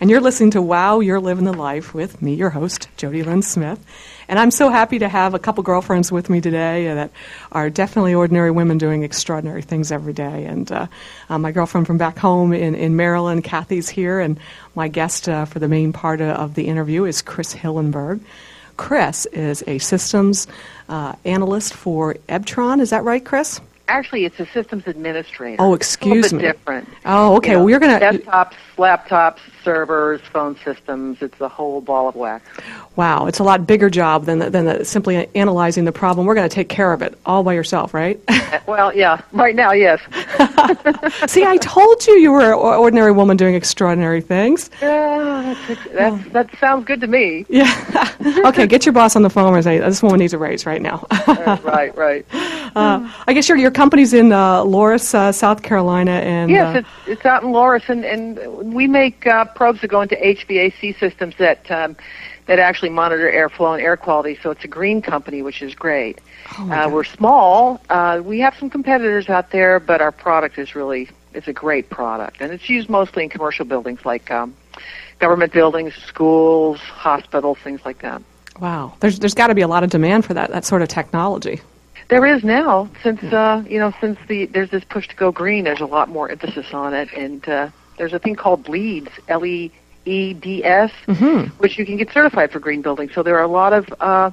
and you're listening to Wow, You're Living the Life with me, your host, Jody Lynn Smith. And I'm so happy to have a couple girlfriends with me today that are definitely ordinary women doing extraordinary things every day. And uh, uh, my girlfriend from back home in, in Maryland, Kathy's here, and my guest uh, for the main part of the interview is Chris Hillenberg. Chris is a systems uh, analyst for Ebtron. Is that right, Chris? Actually, it's a systems administrator. Oh, excuse me. different. Oh, okay. You know, well, you're going to. Desktops, laptops, servers, phone systems. It's a whole ball of wax. Wow, it's a lot bigger job than, than the, simply analyzing the problem. We're going to take care of it all by yourself, right? well, yeah. Right now, yes. See, I told you you were an ordinary woman doing extraordinary things. Yeah, that's, that's, that sounds good to me. Yeah. okay, get your boss on the phone and say, this woman needs a raise right now. uh, right, right. Uh, I guess your, your company's in uh, Loris, uh, South Carolina. and Yes, it's, it's out in Loris, and, and we make uh, probes that go into HVAC systems that um, that actually monitor airflow and air quality. So it's a green company, which is great. Oh uh, we're small. Uh, we have some competitors out there, but our product is really it's a great product, and it's used mostly in commercial buildings like um, government buildings, schools, hospitals, things like that. Wow, there's there's got to be a lot of demand for that that sort of technology. There is now, since uh, you know, since the there's this push to go green. There's a lot more emphasis on it, and uh, there's a thing called LEEDs, L E E D S, mm-hmm. which you can get certified for green buildings. So there are a lot of uh,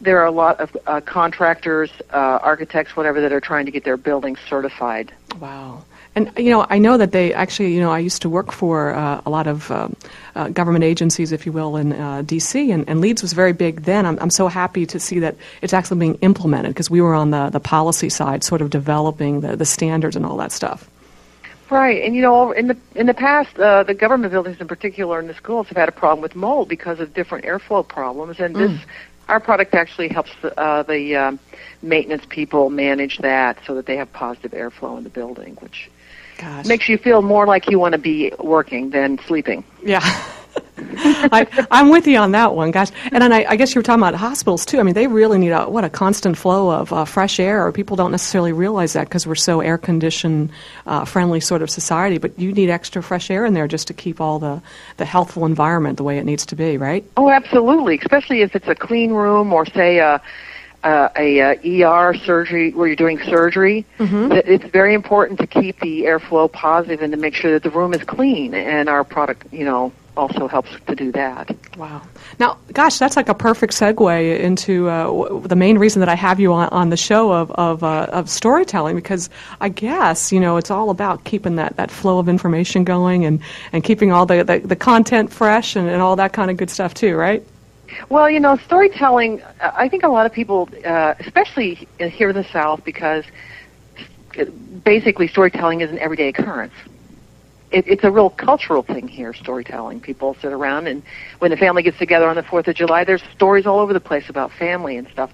there are a lot of uh, contractors, uh, architects, whatever, that are trying to get their buildings certified. Wow. And you know, I know that they actually, you know, I used to work for uh, a lot of um, uh, government agencies, if you will, in uh, D.C. And, and LEEDs was very big then. I'm, I'm so happy to see that it's actually being implemented because we were on the, the policy side, sort of developing the, the standards and all that stuff. Right, and you know, in the in the past, uh, the government buildings, in particular, and the schools, have had a problem with mold because of different airflow problems, and this. Mm. Our product actually helps the, uh, the um, maintenance people manage that so that they have positive airflow in the building, which Gosh. makes you feel more like you want to be working than sleeping. Yeah. I, I'm with you on that one, gosh. And then I, I guess you were talking about hospitals too. I mean, they really need a what a constant flow of uh, fresh air. Or people don't necessarily realize that because we're so air conditioned uh, friendly sort of society. But you need extra fresh air in there just to keep all the the healthful environment the way it needs to be, right? Oh, absolutely. Especially if it's a clean room or say a uh, a uh, ER surgery where you're doing surgery. Mm-hmm. It's very important to keep the airflow positive and to make sure that the room is clean. And our product, you know, also helps to do that. Wow. Now, gosh, that's like a perfect segue into uh, w- the main reason that I have you on, on the show of of, uh, of storytelling because I guess you know it's all about keeping that, that flow of information going and, and keeping all the, the, the content fresh and, and all that kind of good stuff too, right? Well, you know, storytelling, I think a lot of people, uh, especially here in the South, because basically storytelling is an everyday occurrence. It, it's a real cultural thing here, storytelling. People sit around, and when the family gets together on the 4th of July, there's stories all over the place about family and stuff.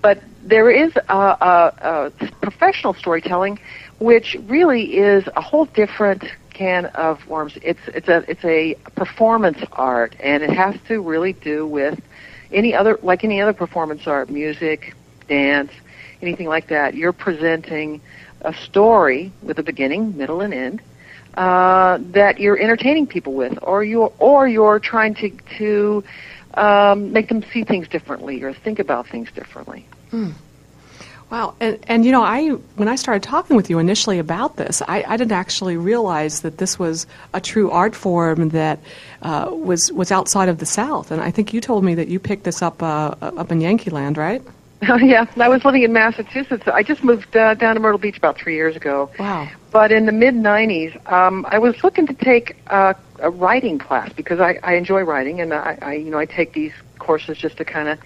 But there is a, a, a professional storytelling, which really is a whole different can of worms. It's it's a it's a performance art, and it has to really do with any other like any other performance art, music, dance, anything like that. You're presenting a story with a beginning, middle, and end uh, that you're entertaining people with, or you're or you're trying to to um, make them see things differently or think about things differently. Mm. Wow, and, and you know, I when I started talking with you initially about this, I, I didn't actually realize that this was a true art form that uh, was was outside of the South. And I think you told me that you picked this up uh, up in Yankee Land, right? Oh yeah, I was living in Massachusetts. I just moved uh, down to Myrtle Beach about three years ago. Wow! But in the mid '90s, um, I was looking to take uh, a writing class because I, I enjoy writing, and I, I you know I take these courses just to kind of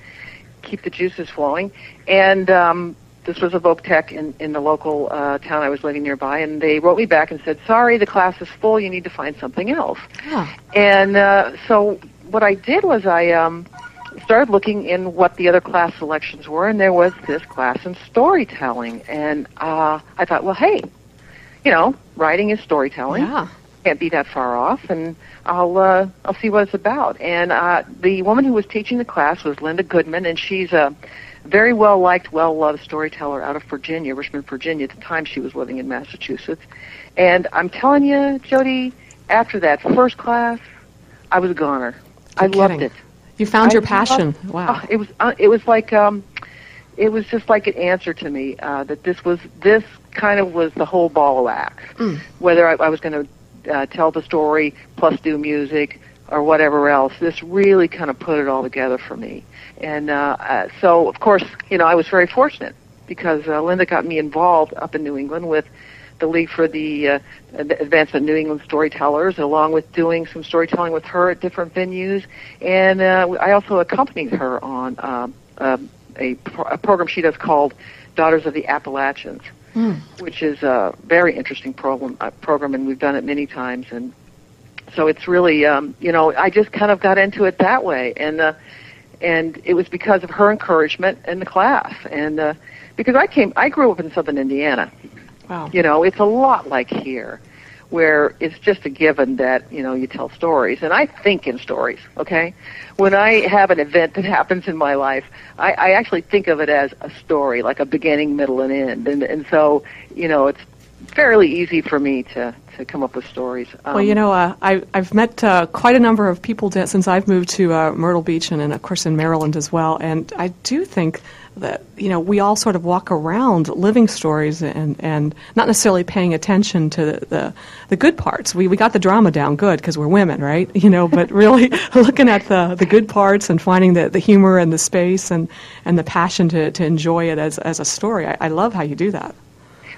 keep the juices flowing. And um, this was a Voc Tech in, in the local uh, town I was living nearby, and they wrote me back and said, "Sorry, the class is full. You need to find something else." And uh, so what I did was I um, started looking in what the other class selections were, and there was this class in storytelling, and uh, I thought, well, hey, you know, writing is storytelling. Yeah. Can't be that far off, and I'll uh, I'll see what it's about. And uh, the woman who was teaching the class was Linda Goodman, and she's a very well liked, well loved storyteller out of Virginia, Richmond, Virginia. At the time, she was living in Massachusetts. And I'm telling you, Jody, after that first class, I was a goner. You're I loved kidding. it. You found your passion. loved- wow. oh, it was uh, it was like um, it was just like an answer to me uh, that this was this kind of was the whole ball of wax. Mm. Whether I, I was going to uh, tell the story plus do music or whatever else, this really kind of put it all together for me. And uh, uh, so, of course, you know, I was very fortunate because uh, Linda got me involved up in New England with the League for the uh, Advancement of New England Storytellers, along with doing some storytelling with her at different venues. And uh, I also accompanied her on um, um a, pro- a program she does called Daughters of the Appalachians, Mm. which is a very interesting program, uh, program, and we've done it many times. And so it's really, um, you know, I just kind of got into it that way, and uh, and it was because of her encouragement in the class, and uh, because I came, I grew up in Southern Indiana, Wow. you know, it's a lot like here, where it's just a given that, you know, you tell stories. And I think in stories, okay? When I have an event that happens in my life, I, I actually think of it as a story, like a beginning, middle, and end. And, and so, you know, it's fairly easy for me to, to come up with stories. Um, Well, you know, uh, I, I've met uh, quite a number of people since I've moved to uh, Myrtle Beach and, and, of course, in Maryland as well. And I do think that, you know, we all sort of walk around living stories and, and not necessarily paying attention to the, the, the good parts. We, we got the drama down good because we're women, right? You know, but really looking at the, the good parts and finding the, the humor and the space and, and the passion to, to enjoy it as, as a story. I, I love how you do that.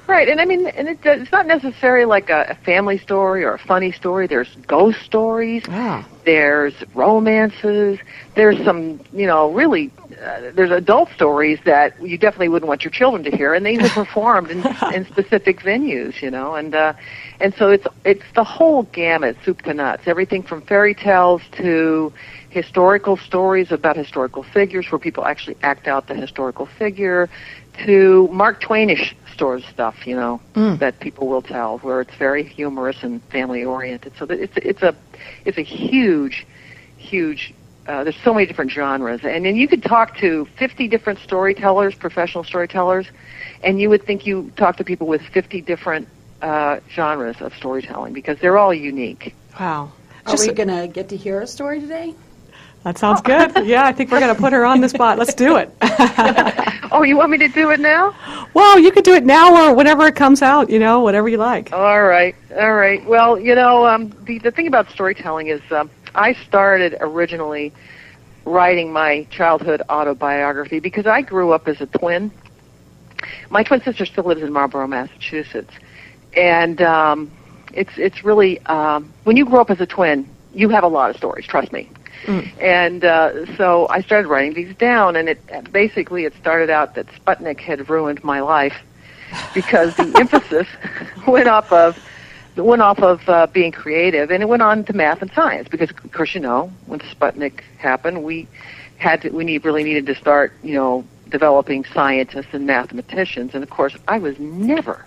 Right, and I mean, and it, it's not necessarily like a, a family story or a funny story. There's ghost stories. Ah. There's romances. There's some, you know, really. Uh, there's adult stories that you definitely wouldn't want your children to hear, and they were performed in, in specific venues, you know, and uh, and so it's it's the whole gamut, soup to nuts, everything from fairy tales to historical stories about historical figures, where people actually act out the historical figure, to Mark Twainish stores stuff, you know, Mm. that people will tell, where it's very humorous and family oriented. So that it's it's a it's a huge, huge. Uh, there's so many different genres, and then you could talk to 50 different storytellers, professional storytellers, and you would think you talk to people with 50 different uh, genres of storytelling because they're all unique. Wow. Are Just- we going to get to hear a story today? That sounds good. Yeah, I think we're going to put her on the spot. Let's do it. Oh, you want me to do it now? Well, you could do it now or whenever it comes out, you know, whatever you like. All right, all right. Well, you know, um, the the thing about storytelling is um, I started originally writing my childhood autobiography because I grew up as a twin. My twin sister still lives in Marlborough, Massachusetts, and um, it's it's really um, when you grow up as a twin, you have a lot of stories. Trust me. And uh, so I started writing these down, and it basically it started out that Sputnik had ruined my life because the emphasis went off of went off of uh, being creative, and it went on to math and science because, of course, you know, when Sputnik happened, we had to, we need really needed to start, you know, developing scientists and mathematicians, and of course, I was never,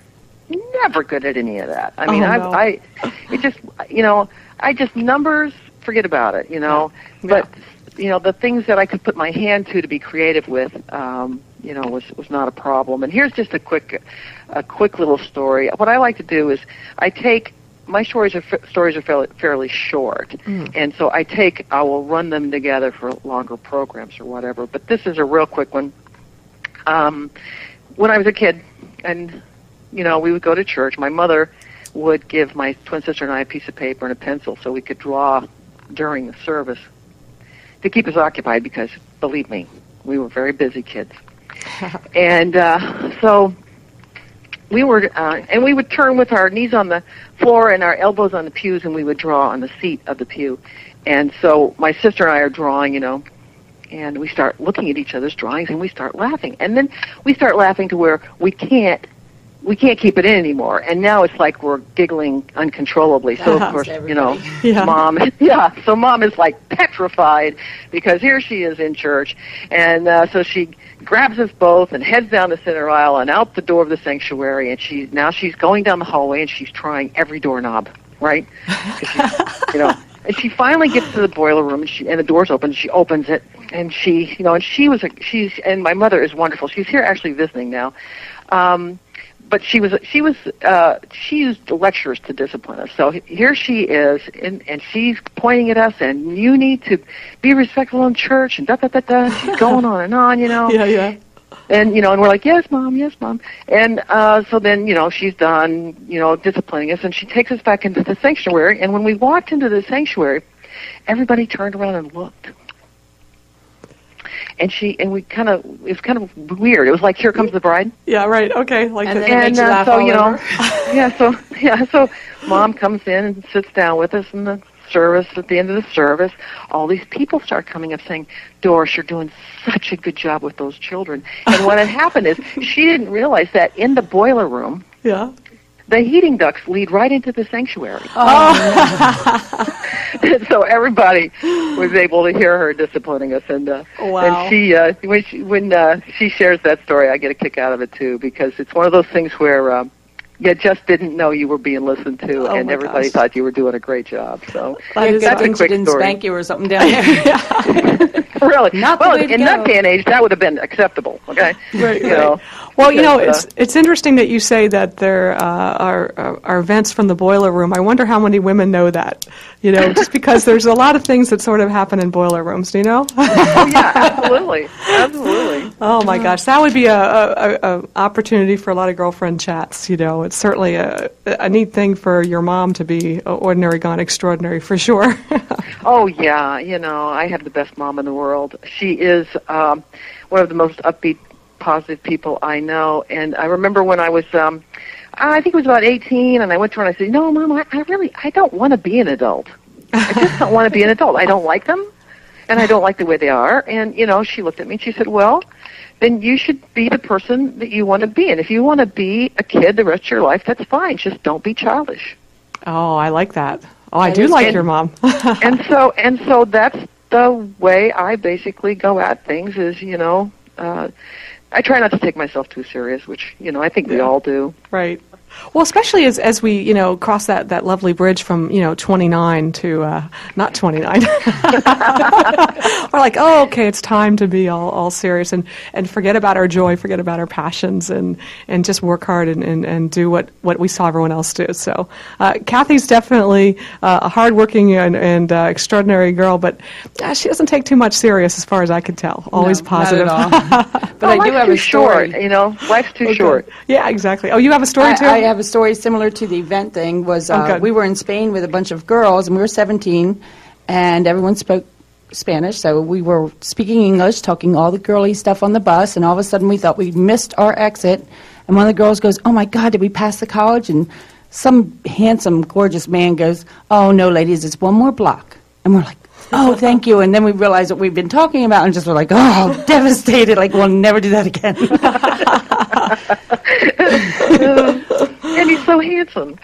never good at any of that. I mean, Oh, I. I, it just, you know, I just numbers, forget about it, you know, Yeah. but you know, the things that I could put my hand to to be creative with, um, you know, was was not a problem. And here's just a quick, a quick little story. What I like to do is I take my stories are stories are fairly, fairly short, and so I take I will run them together for longer programs or whatever. But this is a real quick one. Um, when I was a kid, and you know, we would go to church. My mother would give my twin sister and I a piece of paper and a pencil so we could draw during the service to keep us occupied because, believe me, we were very busy kids. and uh, so we were, uh, and we would turn with our knees on the floor and our elbows on the pews, and we would draw on the seat of the pew. And so my sister and I are drawing, you know, and we start looking at each other's drawings, and we start laughing, and then we start laughing to where we can't. We can't keep it in anymore, and now it's like we're giggling uncontrollably. So of course, you know. Yeah. mom, yeah. So mom is like petrified because here she is in church, and uh, so she grabs us both and heads down the center aisle and out the door of the sanctuary, and she now she's going down the hallway and she's trying every doorknob, right? you know, and she finally gets to the boiler room and she and the door's open. She opens it and she, you know, and she was a she's and my mother is wonderful. She's here actually visiting now. Um, but she was she was uh, she used lectures to discipline us. So here she is, and, and she's pointing at us, and you need to be respectful in church, and da da da da. She's going on and on, you know. Yeah, yeah. And you know, and we're like, yes, mom, yes, mom. And uh, so then, you know, she's done, you know, disciplining us, and she takes us back into the sanctuary. And when we walked into the sanctuary, everybody turned around and looked and she and we kind of it was kind of weird. It was like here comes the bride. Yeah, right. Okay, like And the, then- it makes you uh, so you know, yeah. So yeah, so mom comes in and sits down with us in the service. At the end of the service, all these people start coming up saying, "Doris, you're doing such a good job with those children." And what had happened is she didn't realize that in the boiler room. yeah. The heating ducts lead right into the sanctuary. Oh, so everybody was able to hear her disciplining us, and uh, Wow. and she uh, when she when uh, she shares that story, I get a kick out of it too because it's one of those things where um, you just didn't know you were being listened to, Oh, and everybody gosh. thought you were doing a great job. So That yeah, is- good that's a quick didn't story. spank you or something down there. really, Not the well, in that day and age, that would have been acceptable. Okay, Right, you right. know. Well, you know, because, it's uh, it's interesting that you say that there uh, are, are are events from the boiler room. I wonder how many women know that. You know, just because there's a lot of things that sort of happen in boiler rooms. Do you know? oh yeah, absolutely, absolutely. oh my gosh, that would be a, a, a, a opportunity for a lot of girlfriend chats. You know, it's certainly a, a neat thing for your mom to be ordinary gone extraordinary for sure. Oh yeah, you know, I have the best mom in the world. She is um one of the most upbeat, positive people I know. And I remember when I was um I think it was about 18 and I went to her and I said, "No, mom, I, I really I don't want to be an adult. I just don't want to be an adult. I don't like them and I don't like the way they are." And you know, she looked at me and she said, "Well, then you should be the person that you want to be. And if you want to be a kid the rest of your life, that's fine. Just don't be childish." oh, I like that. Oh, I That do like good. your mom. and so and so that's the way I basically go at things is you know uh, I try not to take myself too serious, which you know I think we all do. Right. Well, especially as as we you know cross that that lovely bridge from you know 29 to uh, not 29. We're like, oh, okay, it's time to be all, all serious and, and forget about our joy, forget about our passions, and, and just work hard and, and, and do what, what we saw everyone else do. So, uh, Kathy's definitely uh, a hardworking and, and uh, extraordinary girl, but uh, she doesn't take too much serious as far as I can tell. Always No, positive. Not at all. but Well, I do have a story. short, you know. Life's too Okay. short. Yeah, exactly. Oh, you have a story I, too? I have a story similar to the event thing. Was Oh, uh, good. we were in Spain with a bunch of girls, and we were 17, and everyone spoke Spanish, so we were speaking English, talking all the girly stuff on the bus, and all of a sudden we thought we missed our exit, and one of the girls goes, "Oh my God, did we pass the college?" And some handsome, gorgeous man goes, "Oh no, ladies, it's one more block," and we're like. Oh, thank you. And then we realized what we've been talking about and just were like, oh, devastated. Like, we'll never do that again. And he's so handsome.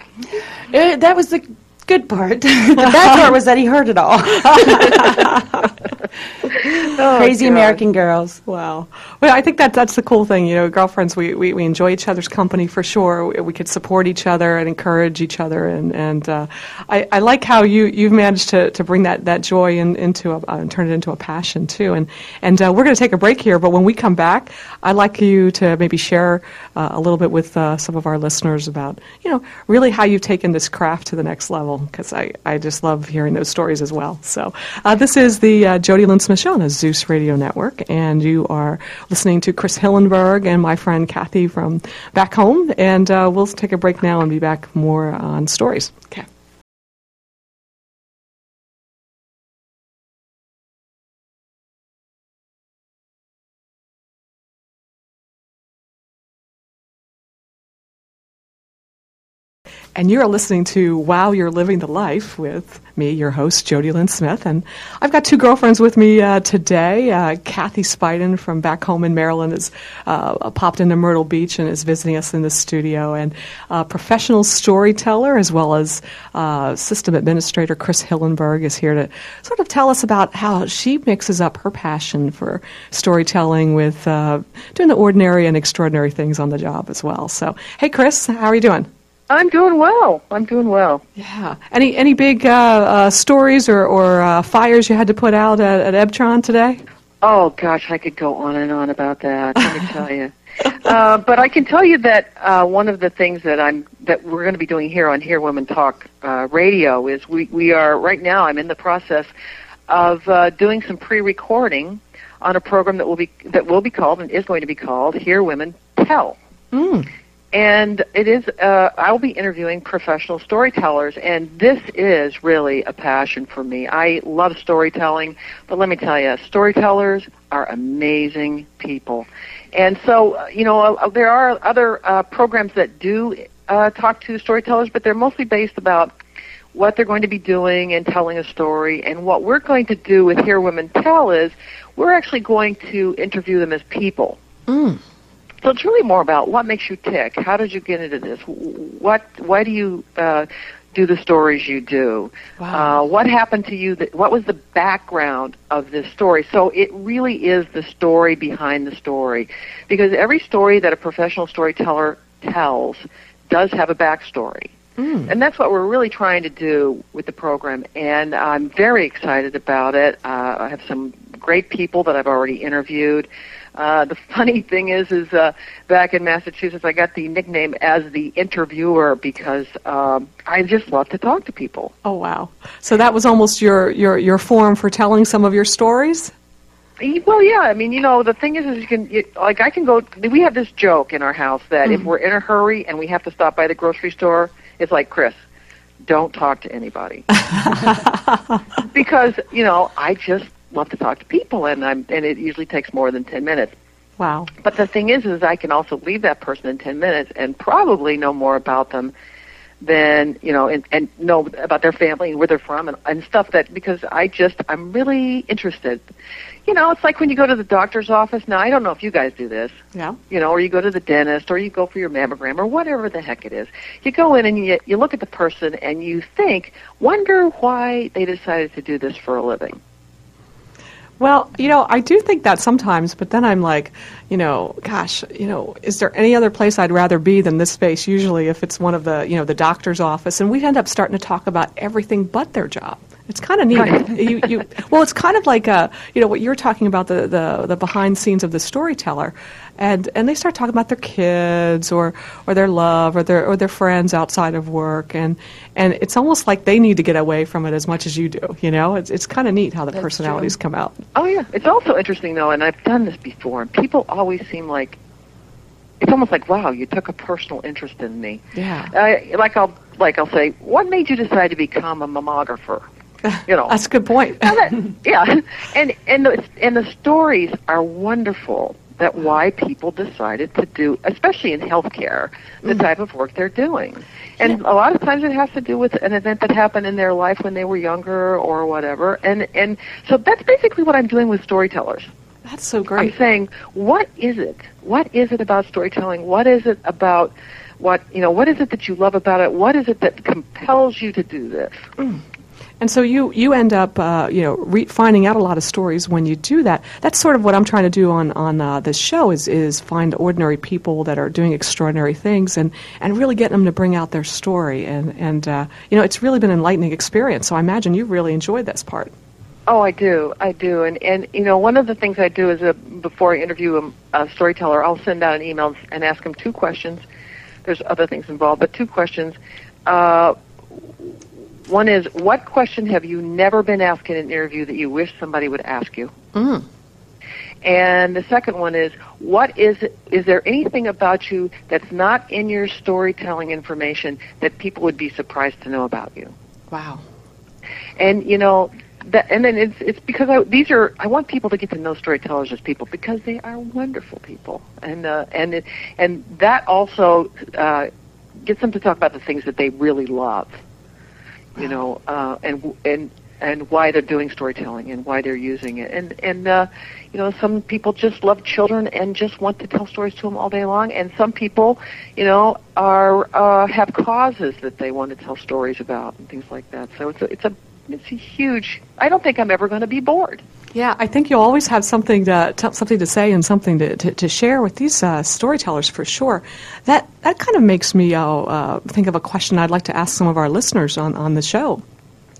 Eh, that was the good part. the bad part was that he heard it all. Oh, Crazy God. American girls. Wow. Well, I think that that's the cool thing. You know, girlfriends, we, we, we enjoy each other's company for sure. We, we could support each other and encourage each other. And, and uh, I, I like how you, you've managed to, to bring that, that joy in, into a, uh, and turn it into a passion, too. And, and uh, we're going to take a break here, but when we come back, I'd like you to maybe share uh, a little bit with uh, some of our listeners about, you know, really how you've taken this craft to the next level, because I, I just love hearing those stories as well. So uh, this is the uh, Jody Lynn Smith Show on the Zeus Radio Network, and you are listening to Chris Hillenberg and my friend Kathy from back home. And uh, we'll take a break now and be back more on stories. Okay. And you're listening to Wow, You're Living the Life with me, your host, Jody Lynn Smith. And I've got two girlfriends with me uh, today. Uh, Kathy Spiden from back home in Maryland has uh, popped into Myrtle Beach and is visiting us in the studio. And uh, professional storyteller as well as uh, system administrator Chris Hillenberg is here to sort of tell us about how she mixes up her passion for storytelling with uh, doing the ordinary and extraordinary things on the job as well. So, hey, Chris, how are you doing? I'm doing well. I'm doing well. Yeah. Any any big uh, uh, stories or, or uh, fires you had to put out at, at Ebtron today? Oh gosh, I could go on and on about that. Let me tell you. uh, but I can tell you that uh, one of the things that I'm that we're going to be doing here on Hear Women Talk uh, Radio is we we are right now. I'm in the process of uh, doing some pre-recording on a program that will be that will be called and is going to be called Hear Women Tell. Mm. And it is, uh, I'll be interviewing professional storytellers, and this is really a passion for me. I love storytelling, but let me tell you, storytellers are amazing people. And so, uh, you know, uh, there are other uh, programs that do uh, talk to storytellers, but they're mostly based about what they're going to be doing and telling a story. And what we're going to do with Hear Women Tell is we're actually going to interview them as people. Mm. So it's really more about what makes you tick. How did you get into this? What? Why do you uh, do the stories you do? Wow. Uh, what happened to you? That, what was the background of this story? So it really is the story behind the story, because every story that a professional storyteller tells does have a backstory. Mm. And that's what we're really trying to do with the program, and I'm very excited about it. Uh, I have some great people that I've already interviewed. Uh, the funny thing is, is uh, back in Massachusetts, I got the nickname as the interviewer because um, I just love to talk to people. Oh wow! So that was almost your your your form for telling some of your stories. Well, yeah. I mean, you know, the thing is, is you can you, like I can go. We have this joke in our house that Mm-hmm. if we're in a hurry and we have to stop by the grocery store, it's like Chris, don't talk to anybody because you know I just love to talk to people, and I'm and it usually takes more than ten minutes. Wow. But the thing is, is I can also leave that person in ten minutes and probably know more about them than you know, and, and know about their family and where they're from and, and stuff that because I just I'm really interested. You know, it's like when you go to the doctor's office. Now I don't know if you guys do this. Yeah. You know, or you go to the dentist, or you go for your mammogram, or whatever the heck it is. You go in and you you look at the person and you think, wonder why they decided to do this for a living. Well, you know, I do think that sometimes, but then I'm like, you know, gosh, you know, is there any other place I'd rather be than this space? Usually, if it's one of the, you know, the doctor's office, and we end up starting to talk about everything but their job. It's kind of neat. You, you, well, it's kind of like, uh, you know, what you're talking about the, the, the behind scenes of the storyteller, and and they start talking about their kids or or their love or their or their friends outside of work, and and it's almost like they need to get away from it as much as you do. You know, it's it's kind of neat how the That's personalities true. come out. Oh yeah, it's also interesting though, and I've done this before. And people always seem like it's almost like, wow, you took a personal interest in me. Yeah. Uh, like I'll like I'll say, what made you decide to become a mammographer? You know, That's a good point. That- yeah, and and the and the stories are wonderful. That why people decided to do, especially in healthcare, the mm-hmm. type of work they're doing, and a lot of times it has to do with an event that happened in their life when they were younger or whatever. And and so that's basically what I'm doing with storytellers. That's so great. I'm saying, what is it? What is it about storytelling? What is it about what you know? What is it that you love about it? What is it that compels you to do this? Mm. And so you you end up uh, you know re- finding out a lot of stories when you do that. That's sort of what I'm trying to do on on uh, this show is is find ordinary people that are doing extraordinary things and and really getting them to bring out their story. And and uh, you know it's really been an enlightening experience. So I imagine you really enjoyed this part. Oh, I do, I do, and and you know one of the things I do is uh, before I interview a, a storyteller, I'll send out an email and ask them two questions. There's other things involved, but two questions. Uh, one is, what question have you never been asked in an interview that you wish somebody would ask you? Mm. And the second one is, what is is there anything about you that's not in your storytelling information that people would be surprised to know about you? Wow. And you know, that, and then it's it's because I, these are I want people to get to know storytellers as people because they are wonderful people, and uh, and it, and that also uh, gets them to talk about the things that they really love, you know, uh, and and and why they're doing storytelling and why they're using it, and and uh, you know, some people just love children and just want to tell stories to them all day long, and some people, you know, are uh, have causes that they want to tell stories about and things like that. So it's a, it's a it's a huge. I don't think I'm ever going to be bored. Yeah, I think you'll always have something to t- something to say and something to, to, to share with these uh, storytellers for sure. That that kind of makes me uh, uh, think of a question I'd like to ask some of our listeners on, on the show.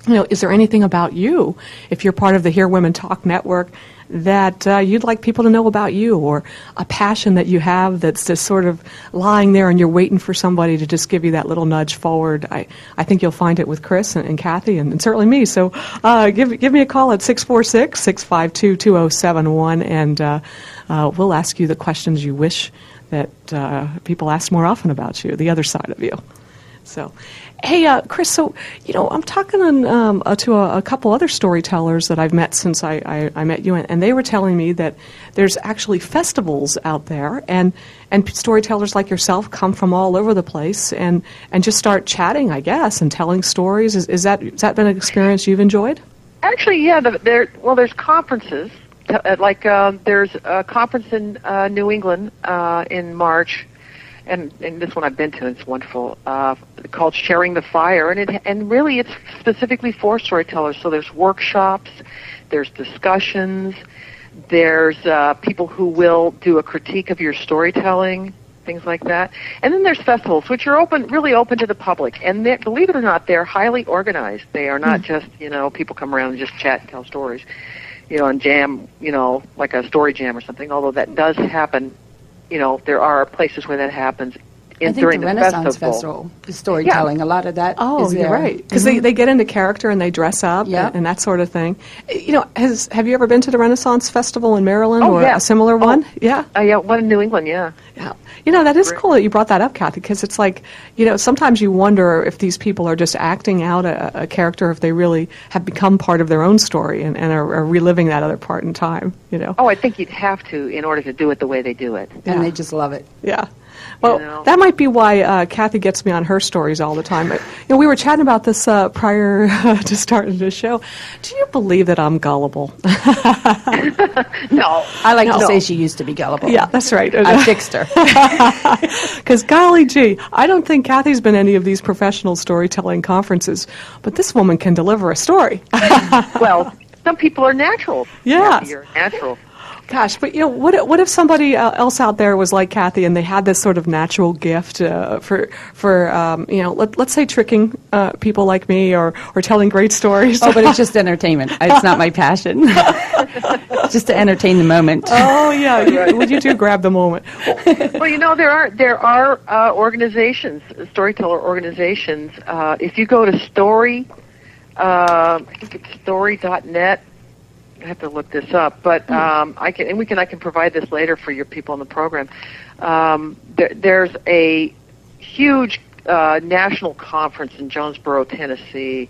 You know, is there anything about you, if you're part of the Hear Women Talk network, that uh, you'd like people to know about you, or a passion that you have that's just sort of lying there and you're waiting for somebody to just give you that little nudge forward? I, I think you'll find it with Chris and, and Kathy and, and certainly me. So uh, give, give me a call at 646 652 2071 and uh, uh, we'll ask you the questions you wish that uh, people ask more often about you, the other side of you. So, hey, uh, Chris. So, you know, I'm talking on, um, uh, to a, a, couple other storytellers that I've met since I, I, I, met you, and they were telling me that there's actually festivals out there, and and storytellers like yourself come from all over the place, and and just start chatting, I guess, and telling stories. Is, is that has that been an experience you've enjoyed? Actually, yeah. The, there, well, there's conferences. Uh, like uh, there's a conference in uh, New England in March and, and this one I've been to, it's wonderful, uh, called Sharing the Fire, and it, and really it's specifically for storytellers. So there's workshops, there's discussions, there's uh, people who will do a critique of your storytelling, things like that, and then there's festivals which are open, really open to the public, and believe it or not, they're highly organized. They are not mm. just you know people come around and just chat and tell stories, you know, and jam, you know, like a story jam or something. Although that does happen you know, there are places where that happens. I think during the, Renaissance festival, festival storytelling. Yeah. A lot of that. Oh, you're there. right. Because mm-hmm. they, they get into character and they dress up yep. and, and, that sort of thing. You know, has have you ever been to the Renaissance Festival in Maryland oh, or yeah. a similar oh, one? Yeah. Uh, yeah, one in New England. Yeah. Yeah. You know, that is cool that you brought that up, Kathy, because it's like, you know, sometimes you wonder if these people are just acting out a, a character, if they really have become part of their own story and, and are, are, reliving that other part in time, you know. Oh, I think you'd have to in order to do it the way they do it. And yeah. they just love it. Yeah. Well, you know? that might be why uh, Kathy gets me on her stories all the time. But, you know, we were chatting about this uh, prior to starting the show. Do you believe that I'm gullible? no. I like no. to say she used to be gullible. Yeah, that's right. I fixed her. Because, golly gee, I don't think Kathy's been any of these professional storytelling conferences, but this woman can deliver a story. well, some people are natural. Yeah. You're natural. Gosh, but you know, what if, what if somebody uh, else out there was like Kathy and they had this sort of natural gift uh, for for um, you know, let, us say tricking uh, people like me or or telling great stories. Oh, but it's just entertainment. It's not my passion. just to entertain the moment. Oh yeah, you, would you two grab the moment? well, you know there are there are uh, organizations, storyteller organizations. Uh, if you go to story, uh, I think it's story.net I have to look this up, but hmm. um, I can and we can I can provide this later for your people in the program. Um, there, there's a huge uh, national conference in Jonesborough, Tennessee,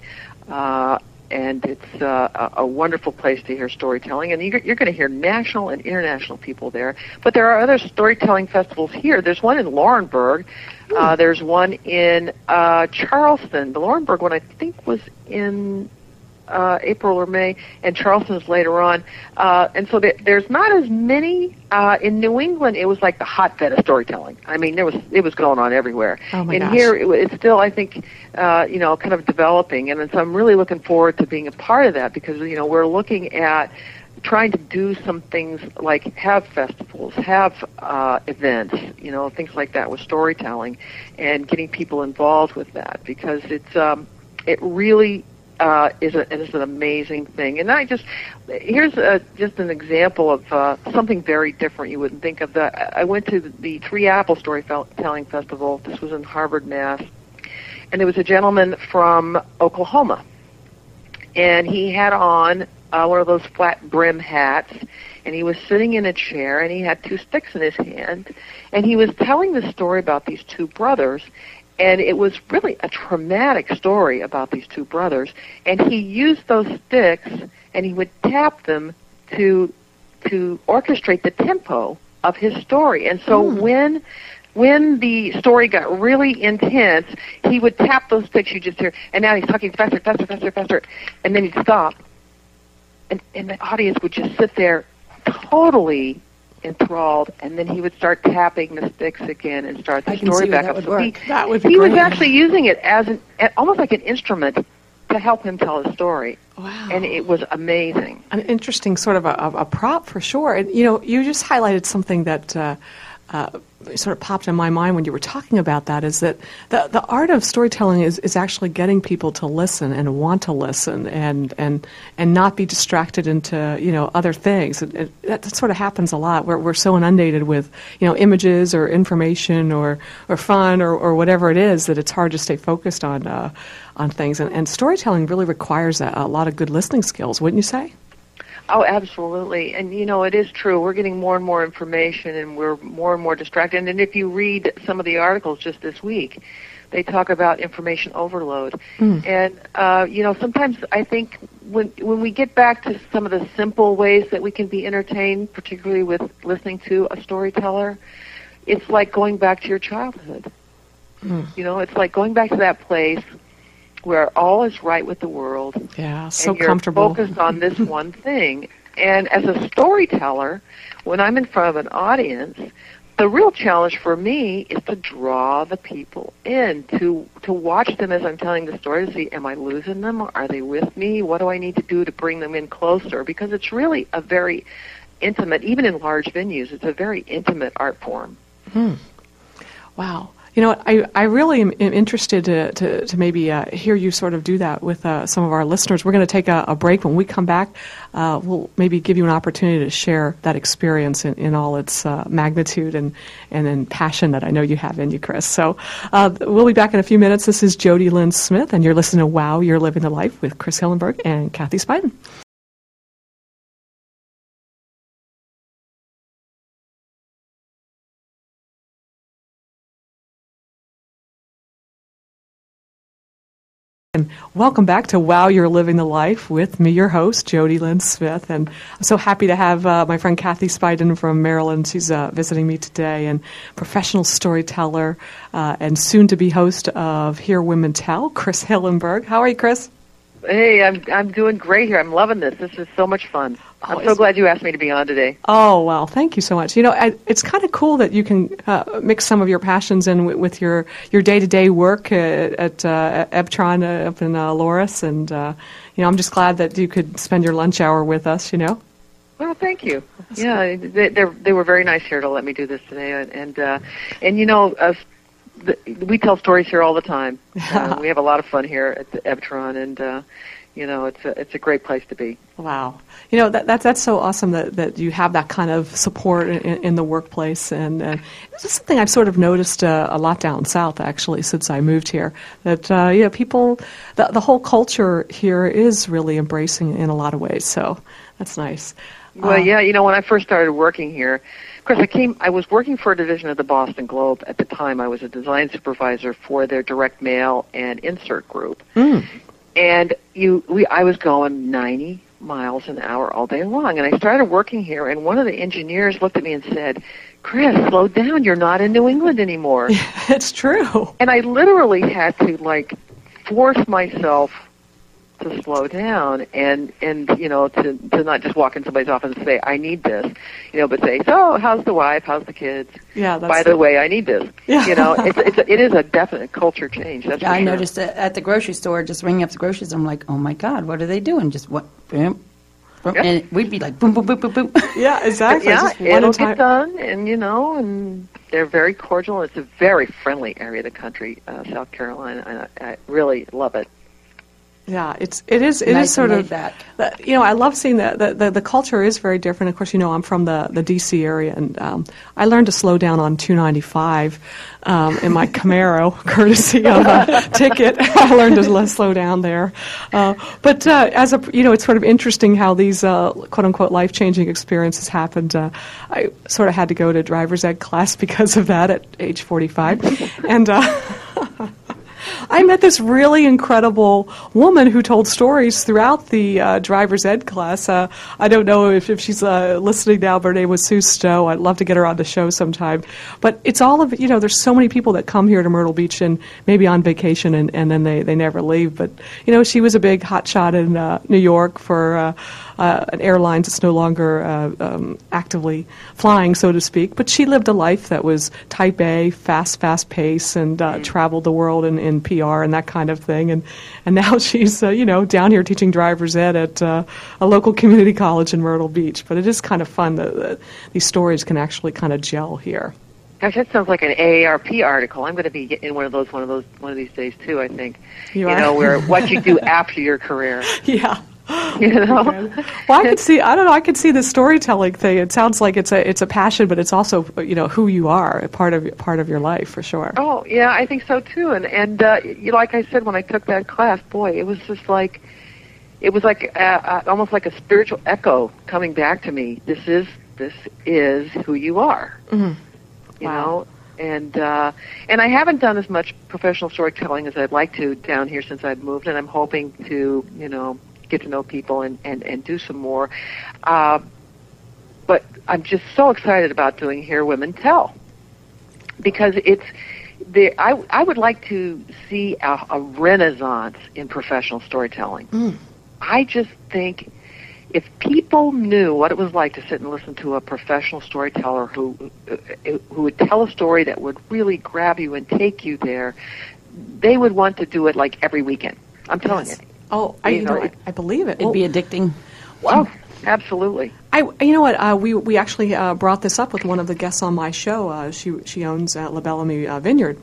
uh, and it's uh, a, a wonderful place to hear storytelling. And you're, you're going to hear national and international people there. But there are other storytelling festivals here. There's one in Laurinburg. Uh, hmm. there's one in uh, Charleston. The Laurinburg one, I think, was in uh, April or May, and Charleston's later on. Uh, and so there, there's not as many uh, in New England. It was like the hotbed of storytelling. I mean, there was it was going on everywhere. Oh my and gosh. here it, it's still, I think, uh, you know, kind of developing. And so I'm really looking forward to being a part of that because you know we're looking at trying to do some things like have festivals, have uh, events, you know, things like that with storytelling, and getting people involved with that because it's um, it really uh, is, a, is an amazing thing. And I just here's a, just an example of uh, something very different you wouldn't think of. The, I went to the Three Apple Storytelling Festival. This was in Harvard, Mass, and there was a gentleman from Oklahoma, and he had on uh, one of those flat brim hats, and he was sitting in a chair, and he had two sticks in his hand, and he was telling the story about these two brothers and it was really a traumatic story about these two brothers. And he used those sticks and he would tap them to to orchestrate the tempo of his story. And so mm. when when the story got really intense, he would tap those sticks you just hear, and now he's talking faster, faster, faster, faster, and then he'd stop, and and the audience would just sit there totally enthralled, and then he would start tapping the sticks again and start the I story back up. Would so work. he, that would he great. was actually using it as an almost like an instrument to help him tell his story. Wow. And it was amazing. An interesting sort of a, a, a prop for sure. And, you know, you just highlighted something that uh, uh, sort of popped in my mind when you were talking about that is that the, the art of storytelling is, is actually getting people to listen and want to listen and, and, and not be distracted into you know other things. It, it, that, that sort of happens a lot. We're, we're so inundated with you know images or information or, or fun or, or whatever it is that it's hard to stay focused on uh, on things. And, and storytelling really requires a, a lot of good listening skills, wouldn't you say? Oh, absolutely. And you know, it is true. We're getting more and more information and we're more and more distracted. And if you read some of the articles just this week, they talk about information overload. Mm. And uh, you know, sometimes I think when when we get back to some of the simple ways that we can be entertained, particularly with listening to a storyteller, it's like going back to your childhood. Mm. You know, it's like going back to that place where all is right with the world. Yeah, so and you're comfortable. Focused on this one thing. And as a storyteller, when I'm in front of an audience, the real challenge for me is to draw the people in, to to watch them as I'm telling the story to see am I losing them? Are they with me? What do I need to do to bring them in closer? Because it's really a very intimate, even in large venues, it's a very intimate art form. Hmm. Wow. You know, I, I really am, am interested to, to, to maybe uh, hear you sort of do that with uh, some of our listeners. We're going to take a, a, break. When we come back, uh, we'll maybe give you an opportunity to share that experience in, in all its uh, magnitude and, and, passion that I know you have in you, Chris. So uh, we'll be back in a few minutes. This is Jody Lynn Smith, and you're listening to Wow, You're Living the Life with Chris Hillenberg and Kathy Spiden. And welcome back to Wow, You're Living the Life with me, your host, Jody Lynn Smith. And I'm so happy to have uh, my friend Kathy Spiden from Maryland. She's uh, visiting me today, and professional storyteller uh, and soon to be host of Hear Women Tell, Chris Hillenberg. How are you, Chris? Hey, I'm I'm doing great here. I'm loving this. This is so much fun. I'm so glad you asked me to be on today. Oh well, thank you so much. You know, I, it's kind of cool that you can uh, mix some of your passions in with, with your your day to day work at, at uh, Ebtron uh, up in uh, Loris, and uh, you know, I'm just glad that you could spend your lunch hour with us. You know. Well, thank you. That's yeah, they, they were very nice here to let me do this today, and and, uh, and you know, uh, the, we tell stories here all the time. Uh, we have a lot of fun here at the Ebtron, and uh, you know, it's a it's a great place to be. Wow, you know that, that's that's so awesome that, that you have that kind of support in, in the workplace, and uh, it's just something I've sort of noticed uh, a lot down south actually since I moved here. That uh, you know, people, the the whole culture here is really embracing in a lot of ways. So that's nice. Well, uh, yeah, you know, when I first started working here, course, I came. I was working for a division of the Boston Globe at the time. I was a design supervisor for their direct mail and insert group. Mm and you we I was going 90 miles an hour all day long and I started working here and one of the engineers looked at me and said Chris slow down you're not in New England anymore it's true and I literally had to like force myself to slow down and and you know to to not just walk in somebody's office and say I need this, you know, but say so how's the wife, how's the kids? Yeah. By the way, I need this. Yeah. You know, it's it's a, it is a definite culture change. That's yeah. I sure. noticed it at the grocery store, just ringing up the groceries. I'm like, oh my god, what are they doing? Just what? Boom, yep. and we'd be like boom, boom, boom, boom, boom. Yeah, exactly. yeah, it'll get done, and you know, and they're very cordial. It's a very friendly area of the country, uh, South Carolina, and I, I really love it. Yeah, it's it is it nice is sort of that. you know I love seeing that the, the, the culture is very different. Of course, you know I'm from the the D.C. area, and um, I learned to slow down on 295 um, in my Camaro, courtesy of a ticket. I learned to slow down there. Uh, but uh, as a you know, it's sort of interesting how these uh, quote unquote life changing experiences happened. Uh, I sort of had to go to driver's ed class because of that at age 45, and. Uh, I met this really incredible woman who told stories throughout the uh, driver's ed class. Uh, I don't know if, if she's uh, listening now, her name was Sue Stowe. I'd love to get her on the show sometime. But it's all of, you know, there's so many people that come here to Myrtle Beach and maybe on vacation and, and then they, they never leave. But, you know, she was a big hotshot in uh, New York for uh, an airline that's no longer uh, um, actively flying, so to speak. But she lived a life that was type A, fast, fast pace, and uh, mm. traveled the world in, in PR and that kind of thing. And and now she's uh, you know down here teaching driver's ed at uh, a local community college in Myrtle Beach. But it is kind of fun that, that these stories can actually kind of gel here. Gosh, that sounds like an AARP article. I'm going to be in one of those one of those one of these days too. I think. You are? know, where what you do after your career. Yeah. You know. Well, I could see. I don't know. I could see the storytelling thing. It sounds like it's a it's a passion, but it's also you know who you are, a part of part of your life for sure. Oh yeah, I think so too. And and uh, you, like I said when I took that class, boy, it was just like, it was like uh, uh, almost like a spiritual echo coming back to me. This is this is who you are. Mhm. You Wow. know. And uh, and I haven't done as much professional storytelling as I'd like to down here since I've moved, and I'm hoping to you know get to know people and and and do some more. Uh, but I'm just so excited about doing Hear Women Tell because it's the I I would like to see a, a renaissance in professional storytelling. Mm. I just think if people knew what it was like to sit and listen to a professional storyteller who uh, who would tell a story that would really grab you and take you there, they would want to do it like every weekend. I'm telling Yes. you. Oh, I, You you know, know, I, I believe it. It'd be addicting. Oh, absolutely. I, you know what? Uh, we we actually uh, brought this up with one of the guests on my show. Uh, she she owns uh, La Belle Amie uh, Vineyard,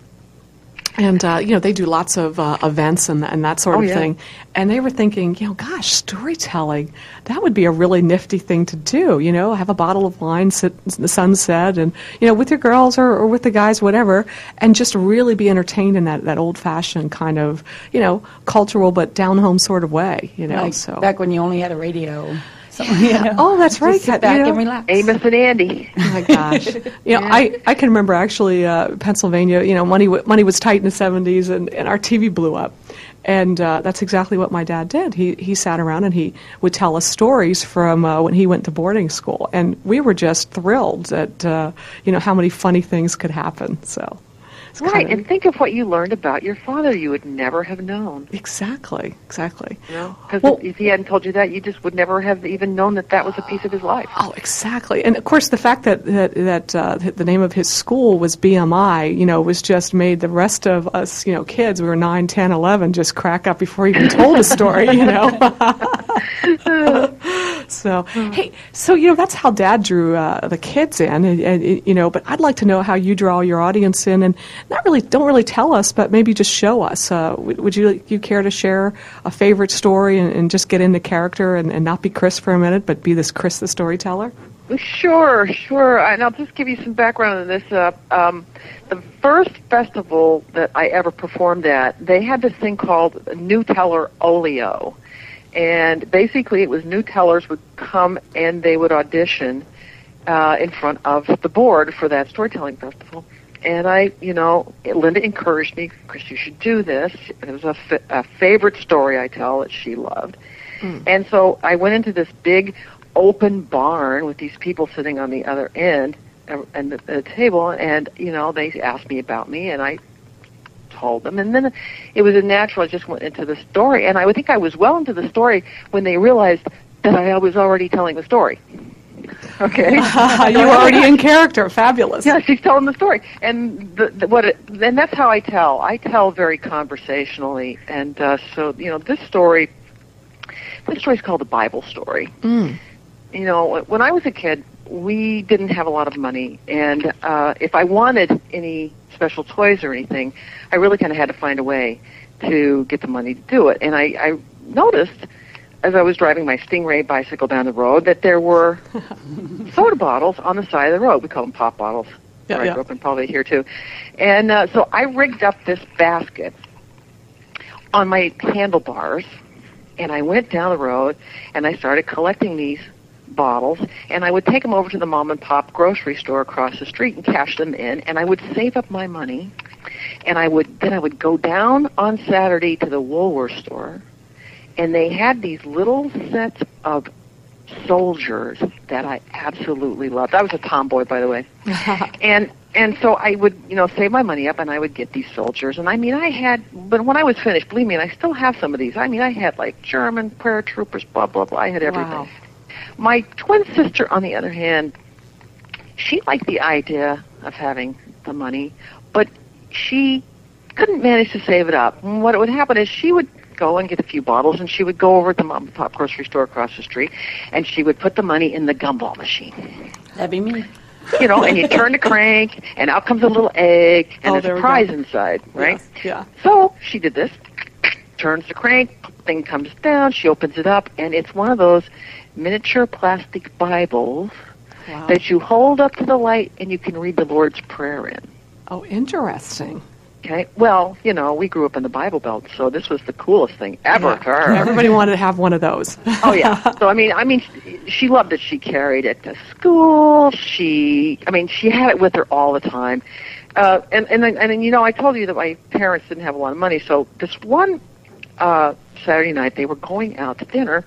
and uh, you know they do lots of uh, events and and that sort Oh, of yeah. thing. And they were thinking, you know, gosh, storytelling that would be a really nifty thing to do. You know, have a bottle of wine, sit in the sunset, and you know, with your girls or, or with the guys, whatever, and just really be entertained in that that old fashioned kind of you know cultural but down home sort of way. You know, like so. back when you only had a radio. So, you know, Oh, that's right, Just sit back you know. and relax. Amos and Andy. Oh my gosh! You know, I, I can remember actually uh, Pennsylvania. You know, money w- money was tight in the '70s, and, and our TV blew up, and uh, that's exactly what my dad did. He he sat around and he would tell us stories from uh, when he went to boarding school, and we were just thrilled at uh, you know how many funny things could happen. So, it's Right, kinda- and think of what you learned about your father you would never have known. exactly, exactly. You know, because Well- if he hadn't told you that, you just would never have even known that that was a piece of his life. Oh, exactly. And of course, the fact that that, that uh, the name of his school was BMI, you know, was just made the rest of us, you know, kids, we were 9, 10, 11, just crack up before he even told a story, you know. so, hey, so, you know, that's how Dad drew uh, the kids in, and, and, you know, but I'd like to know how you draw your audience in, and not really, don't really tell us, but maybe just show us. Uh, would would you, you care to share a favorite story and, and just get into character and, and not be Chris for a minute, but be this Chris the storyteller? Sure, sure. And I'll just give you some background on this. Uh, um, the first festival that I ever performed at, they had this thing called New Teller Olio. And basically, it was new tellers would come and they would audition uh, in front of the board for that storytelling festival. And I, you know, Linda encouraged me, Chris, you should do this. It was a, fa- a favorite story I tell that she loved. And so I went into this big open barn with these people sitting on the other end uh, and the, the table, and you know they asked me about me, and I told them, and then it was a natural. I just went into the story, and I would think I was well into the story when they realized that I was already telling the story. Okay. you were already in character. Fabulous. Yeah, she's telling the story, and the, the, what it, and that's how I tell. I tell very conversationally, and uh, so you know this story. This story's called the Bible story. Mm. You know, when I was a kid, we didn't have a lot of money, and uh, if I wanted any special toys or anything, I really kind of had to find a way to get the money to do it. And I, I noticed as I was driving my Stingray bicycle down the road that there were soda bottles on the side of the road. We call them pop bottles. Yeah, where I grew up and probably here too. And uh, so I rigged up this basket on my handlebars, and I went down the road and I started collecting these bottles, and I would take them over to the mom and pop grocery store across the street and cash them in, and I would save up my money, and I would then I would go down on Saturday to the Woolworth store, and they had these little sets of soldiers that I absolutely loved. I was a tomboy, by the way, and and so I would you know save my money up, and I would get these soldiers, and I mean I had, but when I was finished, believe me, and I still have some of these. I mean I had like German paratroopers, blah blah blah. I had everything. Wow. My twin sister, on the other hand, she liked the idea of having the money, but she couldn't manage to save it up. And what would happen is she would go and get a few bottles, and she would go over to the mom and pop grocery store across the street, and she would put the money in the gumball machine. That'd be me. you know, and you turn the crank, and out comes a little egg and Oh, a there we surprise inside, right? Yes, yeah. So she did this, turns the crank, thing comes down, she opens it up, and it's one of those miniature plastic Bibles Wow. that you hold up to the light and you can read the Lord's Prayer in. Oh, interesting. Okay. Well, you know, we grew up in the Bible Belt, so this was the coolest thing ever for her. Everybody wanted to have one of those. oh yeah. So I mean, I mean, she loved it. She carried it to school. She, I mean, she had it with her all the time. Uh, and and then- and then, you know, I told you that my parents didn't have a lot of money, so this one uh, Saturday night they were going out to dinner,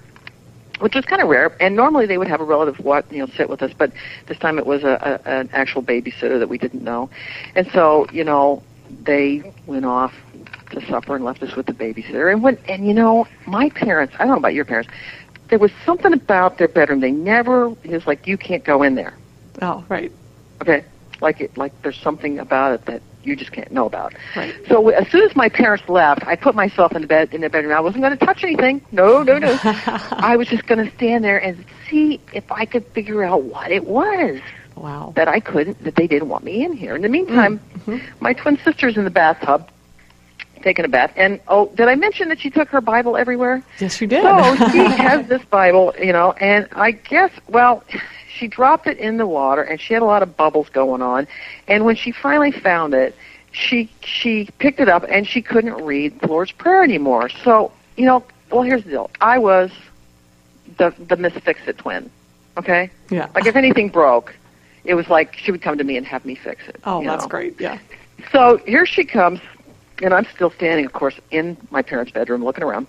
which was kind of rare. And normally they would have a relative what you know sit with us, but this time it was a, a an actual babysitter that we didn't know, and so you know they went off to supper and left us with the babysitter. And when and you know my parents, I don't know about your parents, there was something about their bedroom. They never it was like you can't go in there. Oh, right. Okay, like it like there's something about it that you just can't know about. Right. So as soon as my parents left, I put myself in the bed in the bedroom. I wasn't going to touch anything. No, no, no. I was just going to stand there and see if I could figure out what it was Wow. that I couldn't, that they didn't want me in here. In the meantime, mm, mm-hmm. my twin sister's in the bathtub, taking a bath. And oh, did I mention that she took her Bible everywhere? Yes, she did. So she has this Bible, you know, and I guess, well, she dropped it in the water, and she had a lot of bubbles going on. And when she finally found it, she she picked it up, and she couldn't read the Lord's Prayer anymore. So, you know, well, here's the deal. I was the the Miss Fix It twin. Okay, yeah. like if anything broke, it was like she would come to me and have me fix it. oh, that's know? great. Yeah. So here she comes, and I'm still standing, of course, in my parents' bedroom looking around.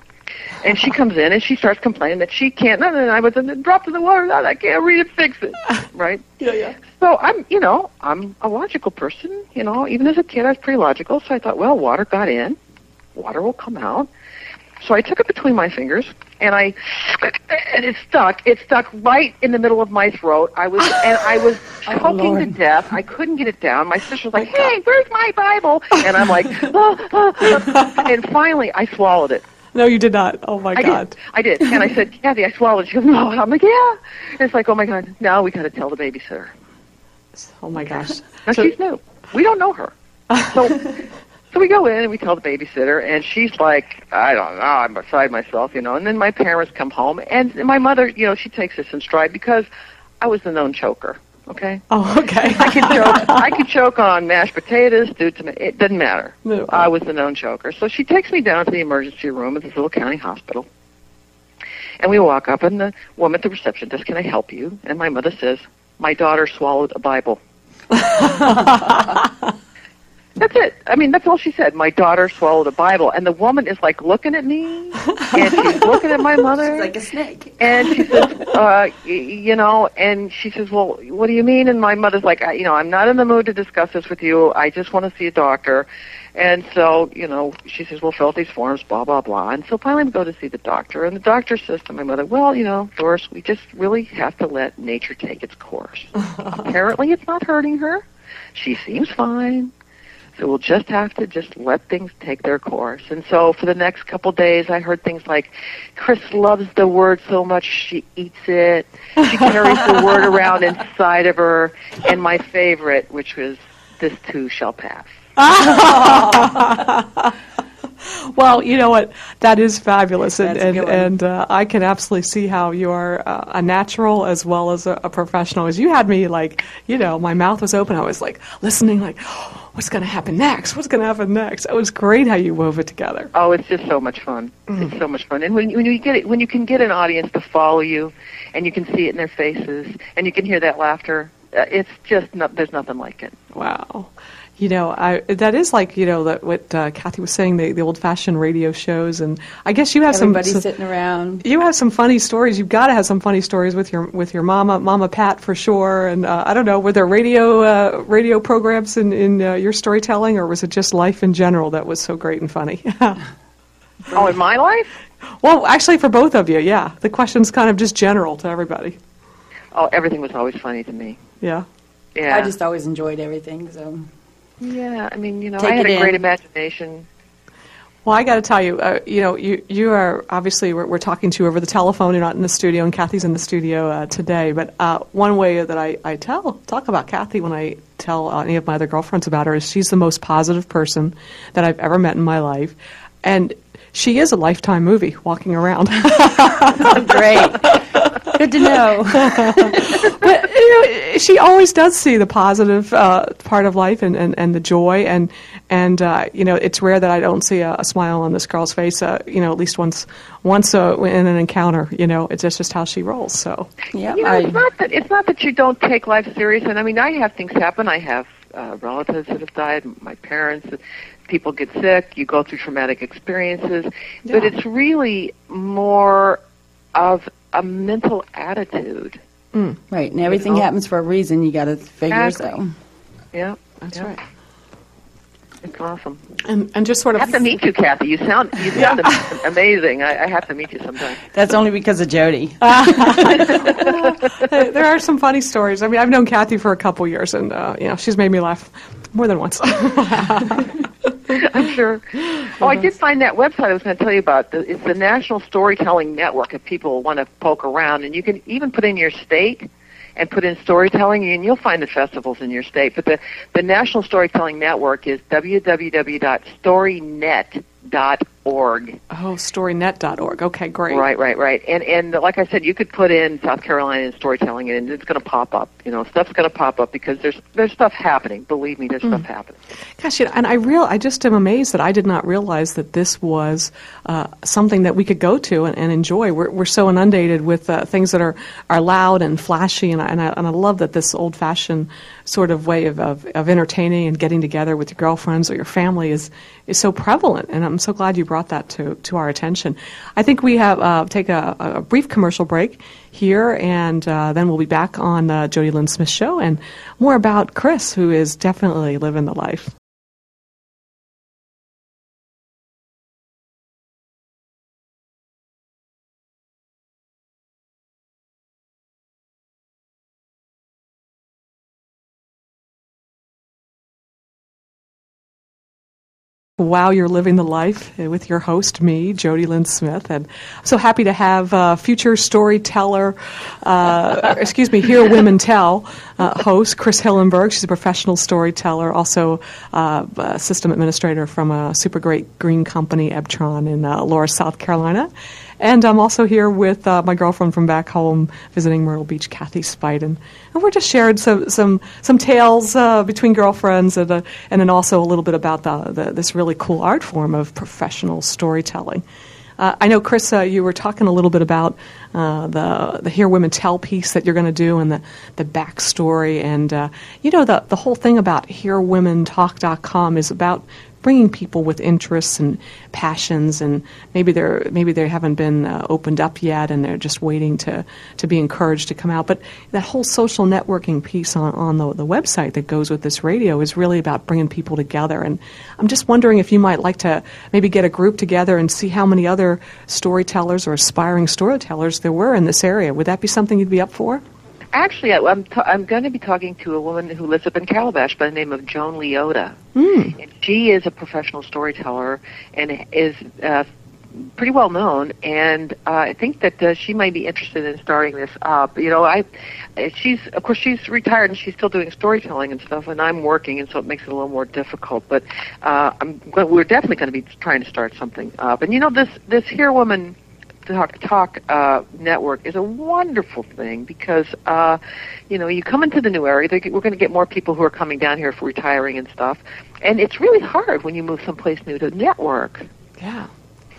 And she comes in and she starts complaining that she can't. No, no, no, I was in the, dropped in the water. No, I can't read it. Fix it, right? Yeah, yeah. So I'm, you know, I'm a logical person. You know, even as a kid, I was pretty logical. So I thought, well, water got in, water will come out. So I took it between my fingers and I, and it stuck. It stuck right in the middle of my throat. I was, and I was Oh, choking to death. I couldn't get it down. My sister was like, "Hey, where's my Bible?" And I'm like, "Ah, ah, ah." and finally I swallowed it. No, you did not. Oh my I God. did. I did. And I said, Kathy, I swallowed. She goes, No. I'm like, Yeah. And it's like, Oh my God. Now we got to tell the babysitter. Oh my gosh. Now So- she's new. We don't know her. So, so we go in and we tell the babysitter, and she's like, I don't know, I'm beside myself, you know. And then my parents come home, and my mother, you know, she takes this in stride because I was the known choker. Okay, Oh, okay. I could choke. I could choke on mashed potatoes, stewed tomato. It didn't matter. No. I was the known choker. So she takes me down to the emergency room at this little county hospital. And we walk up, and the woman at the reception says, "Can I help you?" And my mother says, "My daughter swallowed a Bible." That's it. I mean, that's all she said. My daughter swallowed a Bible, and the woman is like looking at me, and she's looking at my mother, It's like a snake. and she says, uh, y- you know, and she says, well, what do you mean? And my mother's like, I, you know, I'm not in the mood to discuss this with you. I just want to see a doctor. And so, you know, she says, well, fill out these forms, blah, blah, blah. And so finally we go to see the doctor. And the doctor says to my mother, well, you know, Doris, we just really have to let nature take its course. Apparently it's not hurting her. She seems fine. So we'll just have to just let things take their course. And so for the next couple days, I heard things like, Chris loves the word so much she eats it. She carries the word around inside of her. And my favorite, which was, this too shall pass. Well, you know what? That is fabulous, and and, and uh, I can absolutely see how you are uh, a natural as well as a, a professional. As you had me, like you know, my mouth was open. I was like listening, like, Oh, what's going to happen next? What's going to happen next? It was great how you wove it together. Oh, it's just so much fun. It's so much fun. And when, when you get it, when you can get an audience to follow you, and you can see it in their faces, and you can hear that laughter, uh, it's just not, there's nothing like it. Wow. You know, I, that is like you know that what uh, Kathy was saying the, the old fashioned radio shows, and I guess you have Everybody some. sitting around. You have some funny stories. You've got to have some funny stories with your with your mama, Mama Pat for sure. And uh, I don't know, were there radio uh, radio programs in in uh, your storytelling, or was it just life in general that was so great and funny? Oh, in my life? well, actually, for both of you, yeah. The question's kind of just general to everybody. Oh, everything was always funny to me. Yeah. Yeah. I just always enjoyed everything. So Yeah, I mean, you know, Take I had it a great in. imagination. Well, I got to tell you, uh, you know, you you are obviously we're, we're, talking to you over the telephone. You're not in the studio, and Kathy's in the studio uh, today. But uh, one way that I, I tell talk about Kathy when I tell any of my other girlfriends about her is she's the most positive person that I've ever met in my life, and she is a lifetime movie walking around. Great. Good to know. but you know, she always does see the positive uh, part of life and, and, and the joy and and uh, you know it's rare that I don't see a, a smile on this girl's face. Uh, you know, at least once once uh, in an encounter. You know, it's just, just how she rolls. So yeah, you know, I, it's not that it's not that you don't take life serious. And I mean, I have things happen. I have uh, relatives that have died. My parents. People get sick. You go through traumatic experiences, yeah. but it's really more of a mental attitude. Mm. Right, and everything you know? happens for a reason. You got to figure exactly. so. Yeah, that's yeah. right. It's awesome. And and just sort of I have to meet you, Kathy. You sound you sound amazing. I, I, have to meet you sometime. That's only because of Jody. there are some funny stories. I mean, I've known Kathy for a couple years, and uh, you know, she's made me laugh more than once. I'm sure. Oh, I did find that website I was going to tell you about. It's the National Storytelling Network. If people want to poke around, and you can even put in your state and put in storytelling, and you'll find the festivals in your state. But the, the National Storytelling Network is www.storynet.com storynet.org. Oh, storynet.org. Okay, great. Right, right, right. And and like I said, you could put in South Carolina and storytelling, and it's going to pop up. You know, stuff's going to pop up because there's there's stuff happening. Believe me, there's mm. stuff happening. Gosh, you know, and I real I just am amazed that I did not realize that this was uh, something that we could go to and, and enjoy. We're we're so inundated with uh, things that are are loud and flashy, and I, and I, and I love that this old fashioned sort of way of, of, of entertaining and getting together with your girlfriends or your family is is so prevalent, and I'm so glad you brought that to, to our attention. I think we have uh, take a, a, brief commercial break here, and uh, then we'll be back on the Jody Lynn Smith Show and more about Chris, who is definitely living the life. Wow, you're living the life with your host, me, Jody Lynn Smith, and I'm so happy to have uh, future storyteller, uh, excuse me, Hear Women Tell uh, host Chris Hillenberg. She's a professional storyteller, also uh, system administrator from a super great green company, Ebtron, in uh, Loris, South Carolina. And I'm also here with uh, my girlfriend from back home visiting Myrtle Beach, Kathy Spiden. And we're just sharing some, some, some tales uh, between girlfriends and, uh, and then also a little bit about the, the, this really cool art form of professional storytelling. Uh, I know, Chris, uh, you were talking a little bit about uh, the the Hear Women Tell piece that you're going to do and the, the backstory. And, you know, the, the whole thing about HearWomenTalk.com is about bringing people with interests and passions, and maybe they're maybe they haven't been uh, opened up yet, and they're just waiting to to be encouraged to come out. But that whole social networking piece on on the, the website that goes with this radio is really about bringing people together. And I'm just wondering if you might like to maybe get a group together and see how many other storytellers or aspiring storytellers there were in this area. Would that be something you'd be up for? Actually, I, am t- I'm going to be talking to a woman who lives up in Calabash by the name of Joan Leotta. Mm. And she is a professional storyteller and is uh, pretty well known. And uh, I think that uh, she might be interested in starting this up. You know, I she's of course she's retired and she's still doing storytelling and stuff, and I'm working, and so it makes it a little more difficult. But uh, I'm we're definitely going to be trying to start something up. And you know, this this here woman Talk Talk uh, network is a wonderful thing because uh, you know you come into the new area. We're going to get more people who are coming down here for retiring and stuff, and it's really hard when you move someplace new to network. Yeah.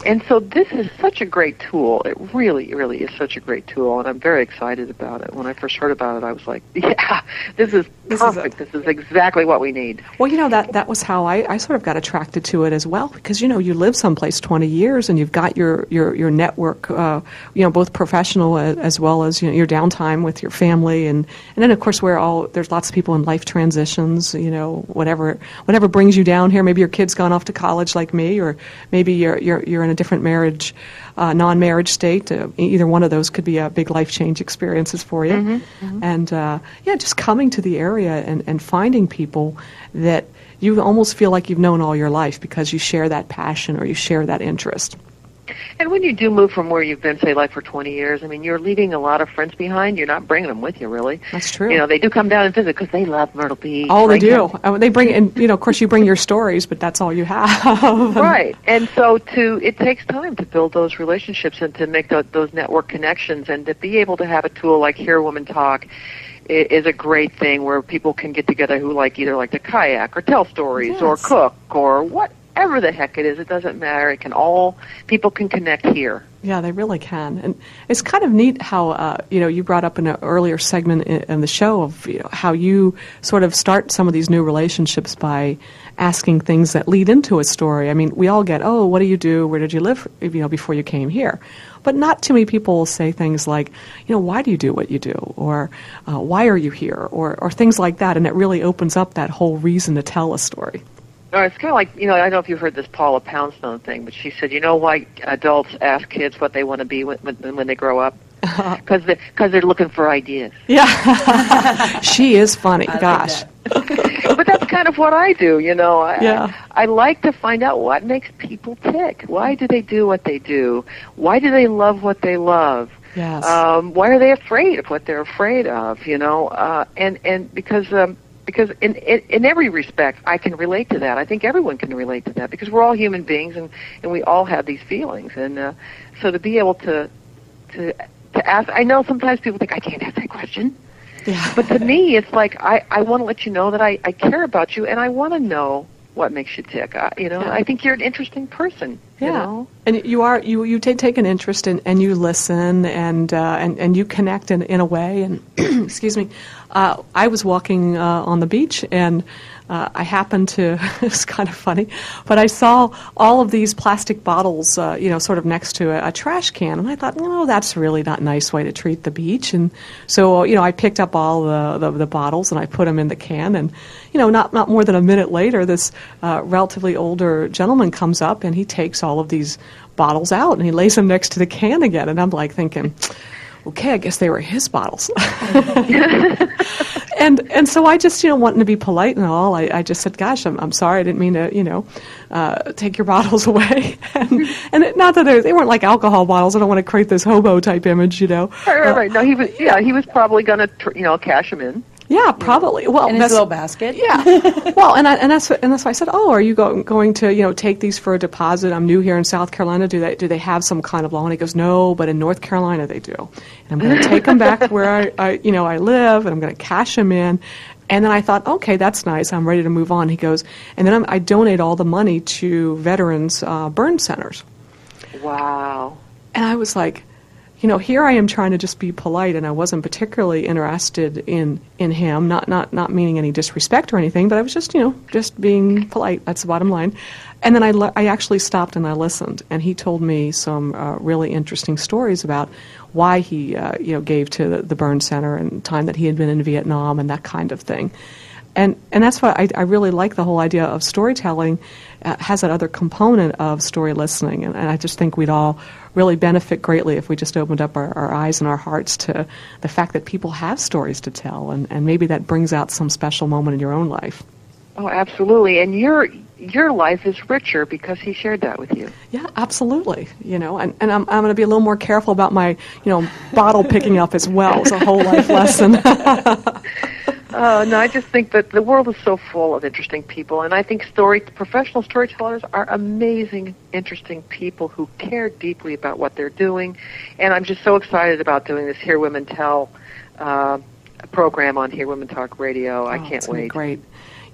And so this is such a great tool. It really, really is such a great tool, and I'm very excited about it. When I first heard about it, I was like, "Yeah, this is this perfect. Is this is exactly what we need." Well, you know that that was how I, I sort of got attracted to it as well, because you know you live someplace 20 years and you've got your your your network, uh, you know, both professional as, as well as you know, your downtime with your family, and and then of course we're all there's lots of people in life transitions, you know, whatever whatever brings you down here. Maybe your kid's gone off to college like me, or maybe you're you're you're in a different marriage, uh, non-marriage state. Uh, either one of those could be a big life change experiences for you. Mm-hmm, mm-hmm. And uh, yeah, just coming to the area and, and finding people that you almost feel like you've known all your life because you share that passion or you share that interest. And when you do move from where you've been, say, like for 20 years, I mean, you're leaving a lot of friends behind. You're not bringing them with you, really. That's true. You know, they do come down and visit because they love Myrtle Beach. Oh, they do. They bring, and you know, of course, you bring your stories, but that's all you have. right. And so to it takes time to build those relationships and to make tho- those network connections and to be able to have a tool like Hear Women Talk is a great thing where people can get together who like either like to kayak or tell stories or cook or whatever the heck it is. It doesn't matter. It can all people can connect here. Yeah, they really can, and it's kind of neat how uh, you know you brought up in an earlier segment in, in the show of you know, how you sort of start some of these new relationships by asking things that lead into a story. I mean, we all get, oh, what do you do? Where did you live? You know, before you came here, but not too many people will say things like, you know, why do you do what you do, or uh, why are you here, or or things like that, and it really opens up that whole reason to tell a story. Or it's kind of like, you know, I don't know if you've heard this Paula Poundstone thing, but she said, you know why adults ask kids what they want to be when, when, when they grow up? Because they, cause they're looking for ideas. Yeah, she is funny. I like Gosh. that. but that's kind of what I do, you know. I, Yeah. I, I like to find out what makes people tick. Why do they do what they do? Why do they love what they love? Yes. Um, why are they afraid of what they're afraid of? You know, uh, and and because um, because in, in in every respect, I can relate to that. I think everyone can relate to that because we're all human beings and and we all have these feelings. And uh, so to be able to to to ask, I know sometimes people think I can't ask that question. yeah. But to me, it's like I, I want to let you know that I, I care about you and I want to know what makes you tick. I, you know, Yeah. I think you're an interesting person. Yeah, You know, and you are you you take take an interest in and you listen and uh, and and you connect in in a way. And excuse me, uh, I was walking uh, on the beach and. Uh, I happened to, it's kind of funny, but I saw all of these plastic bottles, uh, you know, sort of next to a, a trash can, and I thought, you know, that's really not a nice way to treat the beach. And so, you know, I picked up all the, the, the bottles and I put them in the can, and, you know, not, not more than a minute later, this uh, relatively older gentleman comes up and he takes all of these bottles out and he lays them next to the can again. And I'm like thinking, okay, I guess they were his bottles. and and so I just you know wanting to be polite and all, I, I just said, gosh, I'm, I'm sorry, I didn't mean to you know uh, take your bottles away. and and it, not that they, they weren't like alcohol bottles. I don't want to create this hobo type image, you know. right, right, Uh, right. No, he was. Yeah, he was probably going to, tr- you know, cash him in. Yeah, probably. Well, In his little basket. Yeah. well, and I, and that's and that's why I said, oh, are you go, going to you know take these for a deposit? I'm new here in South Carolina. Do they do they have some kind of law? And he goes, no, but in North Carolina they do. And I'm going to take them back where I, I you know I live, and I'm going to cash them in. And then I thought, okay, that's nice. I'm ready to move on. He goes, and then I'm, I donate all the money to veterans uh, burn centers. Wow. And I was like, you know, here I am trying to just be polite, and I wasn't particularly interested in in him. Not not not meaning any disrespect or anything, but I was just you know just being polite. That's the bottom line. And then I le- I actually stopped and I listened, and he told me some uh, really interesting stories about why he uh, you know gave to the, the burn center and time that he had been in Vietnam and that kind of thing. And, and that's why I, I really like the whole idea of storytelling Uh, has that other component of story listening. And, and I just think we'd all really benefit greatly if we just opened up our, our eyes and our hearts to the fact that people have stories to tell. And, and maybe that brings out some special moment in your own life. Oh, absolutely. And your your life is richer because he shared that with you. Yeah, absolutely. You know, and, and I'm, I'm going to be a little more careful about my, you know, bottle picking up as well. It's a whole life lesson. Uh, no, I just think that the world is so full of interesting people, and I think story professional storytellers are amazing, interesting people who care deeply about what they're doing, and I'm just so excited about doing this Hear Women Tell uh, program on Hear Women Talk Radio. I Oh, can't it's gonna wait. Great.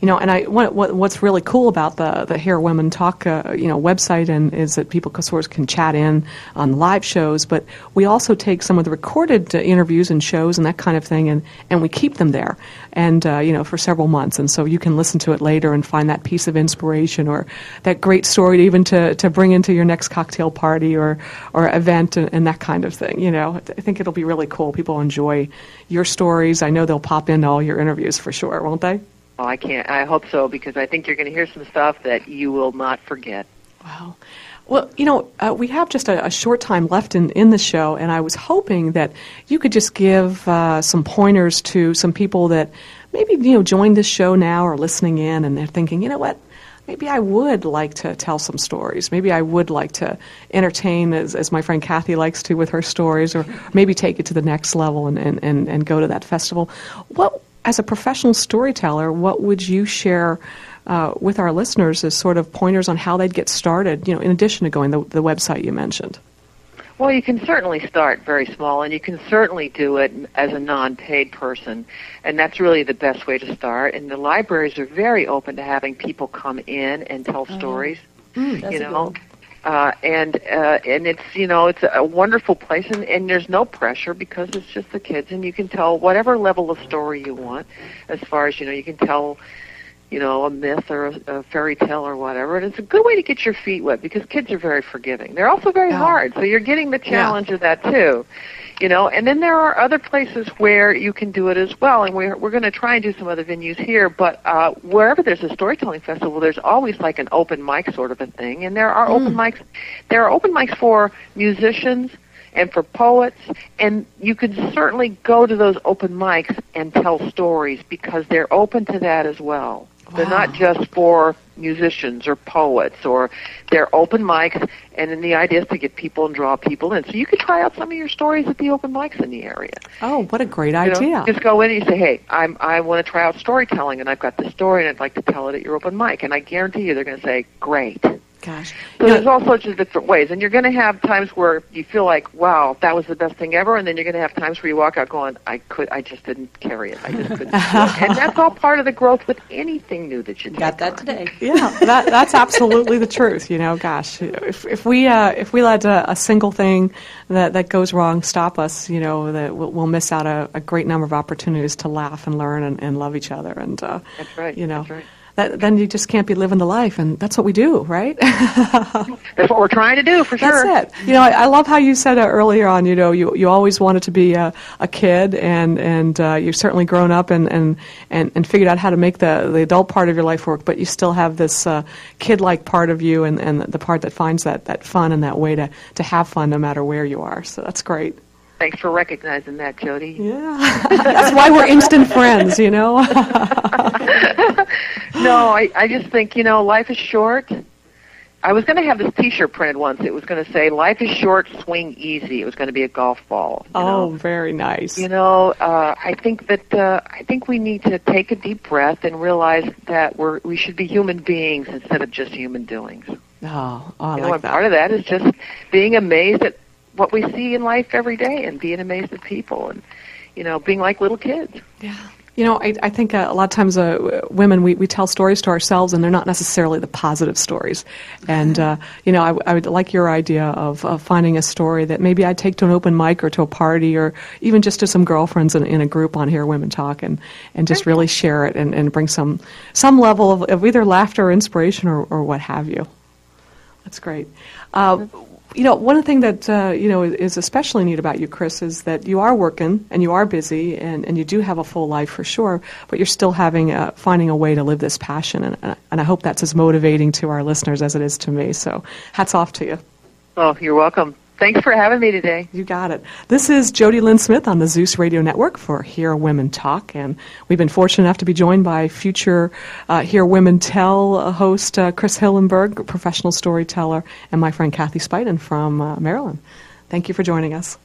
You know, and I what, what what's really cool about the the Hear Women Talk uh, you know website and is that people of can chat in on live shows, but we also take some of the recorded uh, interviews and shows and that kind of thing, and and we keep them there, and uh, you know for several months, and so you can listen to it later and find that piece of inspiration or that great story to even to to bring into your next cocktail party or or event and, and that kind of thing. You know, I think it'll be really cool. People enjoy your stories. I know they'll pop into all your interviews for sure, won't they? Oh, I can't. I hope so because I think you're going to hear some stuff that you will not forget. Wow. Well, you know, uh, we have just a, a, short time left in, in the show, and I was hoping that you could just give uh, some pointers to some people that maybe you know joined this show now or listening in, and they're thinking, you know what, maybe I would like to tell some stories. Maybe I would like to entertain, as, as my friend Kathy likes to with her stories, or maybe take it to the next level and, and, and, and go to that festival. What, as a professional storyteller, what would you share? uh, with our listeners as sort of pointers on how they'd get started, you know, in addition to going the, the website you mentioned? Well, you can certainly start very small, and you can certainly do it as a non-paid person, and that's really the best way to start. And the libraries are very open to having people come in and tell oh. stories. Mm, you know, uh, and uh, and it's you know it's a wonderful place, and, and there's no pressure because it's just the kids, and you can tell whatever level of story you want. As far as you know, you can tell you know, a myth or a, a fairy tale or whatever. And it's a good way to get your feet wet because kids are very forgiving. They're also very yeah. hard, so you're getting the challenge yeah. of that too. You know, and then there are other places where you can do it as well, and we're we're going to try and do some other venues here. But uh, wherever there's a storytelling festival, there's always like an open mic sort of a thing, and there are mm. open mics. There are open mics for musicians, and for poets. And you could certainly go to those open mics and tell stories because they're open to that as well. They're not just for musicians or poets, or they're open mics, and then the idea is to get people and draw people in. So you could try out some of your stories at the open mics in the area. Oh, what a great you idea! Know, just go in and you say, "Hey, I'm I want to try out storytelling, and I've got this story, and I'd like to tell it at your open mic." And I guarantee you, they're going to say, "Great." Gosh. So there's all sorts of different ways. And you're going to have times where you feel like, wow, that was the best thing ever. And then you're going to have times where you walk out going, I could, I just didn't carry it. I just couldn't. and that's all part of the growth with anything new that you got that on. today. Yeah, that, that's absolutely the truth. You know, gosh, if, if we, uh, if we let a, a, single thing that, that goes wrong stop us, you know, that we'll, we'll miss out a, a, great number of opportunities to laugh and learn and, and love each other. And, uh, that's right. You know, that's right that, then you just can't be living the life, and that's what we do, right? that's what we're trying to do, for sure. That's it. You know, I, I love how you said uh, earlier on. You know, you you always wanted to be a, a kid, and and uh, you've certainly grown up and, and and and figured out how to make the the adult part of your life work, but you still have this uh, kid-like part of you, and and the part that finds that that fun and that way to to have fun no matter where you are. So that's great. Thanks for recognizing that, Jody. Yeah, that's why we're instant friends, you know. no, I I just think you know life is short. I was going to have this T-shirt printed once. It was going to say "Life is short, swing easy." It was going to be a golf ball. oh, know? very nice. You know, uh, I think that uh, I think we need to take a deep breath and realize that we're we should be human beings instead of just human doings. Oh, oh I you know, like that. part of that is just being amazed at what we see in life every day and being amazed at people and you know being like little kids yeah you know, I, I think uh, a lot of times uh, women, we, we tell stories to ourselves, and they're not necessarily the positive stories. And, uh, you know, I, I would like your idea of, of finding a story that maybe I'd take to an open mic or to a party or even just to some girlfriends in, in a group on Hear Women Talk and, and just really share it and, and bring some, some level of, of either laughter or inspiration or, or what have you. That's great. Uh, you know, one thing that uh, you know is especially neat about you, Chris, is that you are working and you are busy and, and you do have a full life for sure, but you're still having a, finding a way to live this passion, and, and I hope that's as motivating to our listeners as it is to me. So, hats off to you. Oh, you're welcome. Thanks for having me today. You got it. This is Jody Lynn Smith on the Zeus Radio Network for Hear Women Talk, and we've been fortunate enough to be joined by future uh, Hear Women Tell host uh, Chris Hillenberg, professional storyteller, and my friend Kathy Spiden from uh, Maryland. Thank you for joining us.